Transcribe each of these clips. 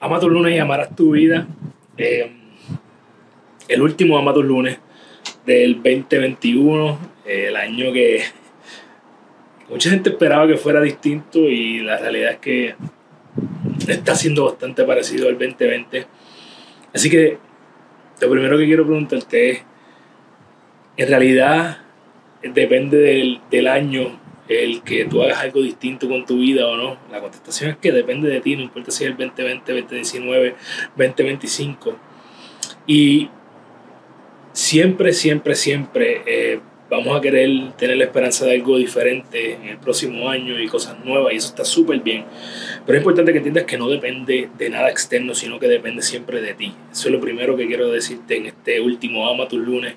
Ama tus lunes y amarás tu vida. Eh, el último Ama tus lunes del 2021, eh, el año que mucha gente esperaba que fuera distinto y la realidad es que está siendo bastante parecido al 2020. Así que lo primero que quiero preguntarte es, en realidad depende del, del año el que tú hagas algo distinto con tu vida o no. La contestación es que depende de ti, no importa si es el 2020, 2019, 2025. Y siempre, siempre, siempre eh, vamos a querer tener la esperanza de algo diferente en el próximo año y cosas nuevas y eso está súper bien. Pero es importante que entiendas que no depende de nada externo, sino que depende siempre de ti. Eso es lo primero que quiero decirte en este último Ama tus lunes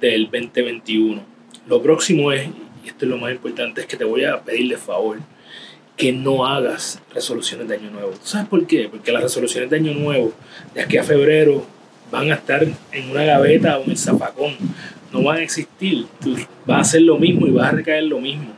del 2021. Lo próximo es, y esto es lo más importante, es que te voy a pedir de favor que no hagas resoluciones de año nuevo. sabes por qué? Porque las resoluciones de año nuevo, de aquí a febrero, van a estar en una gaveta o en el zapacón. No van a existir. Tú vas a hacer lo mismo y vas a recaer lo mismo.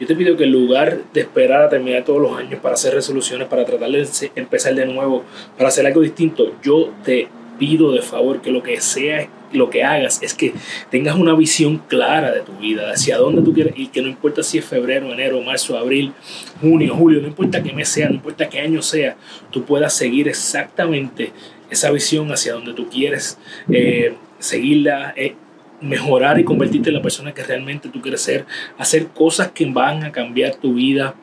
Yo te pido que en lugar de esperar a terminar todos los años para hacer resoluciones, para tratar de empezar de nuevo, para hacer algo distinto, yo te pido de favor que lo que sea, lo que hagas es que tengas una visión clara de tu vida, hacia dónde tú quieres ir, que no importa si es febrero, enero, marzo, abril, junio, julio, no importa qué mes sea, no importa qué año sea, tú puedas seguir exactamente esa visión hacia donde tú quieres eh, seguirla, eh, mejorar y convertirte en la persona que realmente tú quieres ser, hacer cosas que van a cambiar tu vida.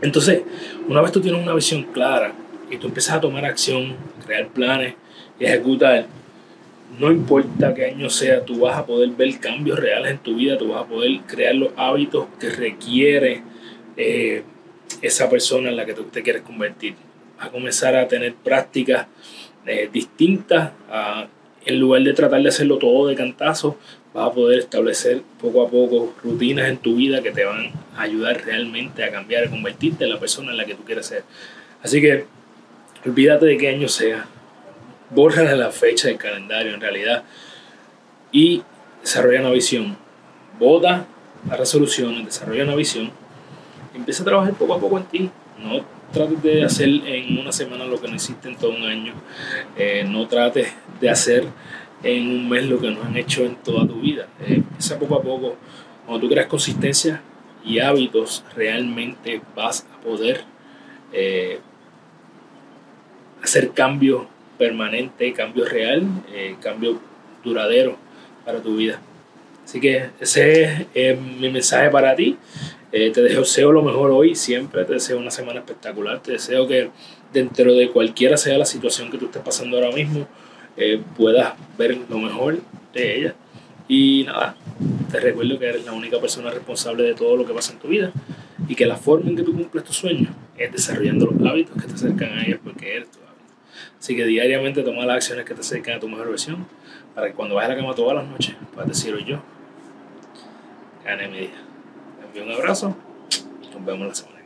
Entonces, una vez tú tienes una visión clara y tú empiezas a tomar acción, crear planes y ejecutar, no importa qué año sea, tú vas a poder ver cambios reales en tu vida, tú vas a poder crear los hábitos que requiere eh, esa persona en la que tú te quieres convertir. Vas a comenzar a tener prácticas eh, distintas, en lugar de tratar de hacerlo todo de cantazo, vas a poder establecer poco a poco rutinas en tu vida que te van a ayudar realmente a cambiar, a convertirte en la persona en la que tú quieres ser. Así que olvídate de qué año sea, borra la fecha del calendario en realidad y desarrolla una visión. Vota las resoluciones, desarrolla una visión, empieza a trabajar poco a poco en ti. No trates de hacer en una semana lo que no hiciste en todo un año. Eh, no trates de hacer en un mes lo que no han hecho en toda tu vida. Eh, empieza poco a poco. Cuando tú creas consistencia y hábitos, realmente vas a poder eh, hacer cambio permanente, cambio real, cambio duradero para tu vida. Así que ese es mi mensaje para ti. Eh, te deseo lo mejor hoy, siempre te deseo una semana espectacular, te deseo que dentro de cualquiera sea la situación que tú estés pasando ahora mismo, eh, puedas ver lo mejor de ella. Y nada, te recuerdo que eres la única persona responsable de todo lo que pasa en tu vida y que la forma en que tú cumples tus sueños es desarrollando los hábitos que te acercan a ellos porque eres hábito. Así que diariamente toma las acciones que te acercan a tu mejor versión para que cuando vayas a la cama todas las noches puedas decir hoy yo gané mi día un abrazo. Nos vemos la semana.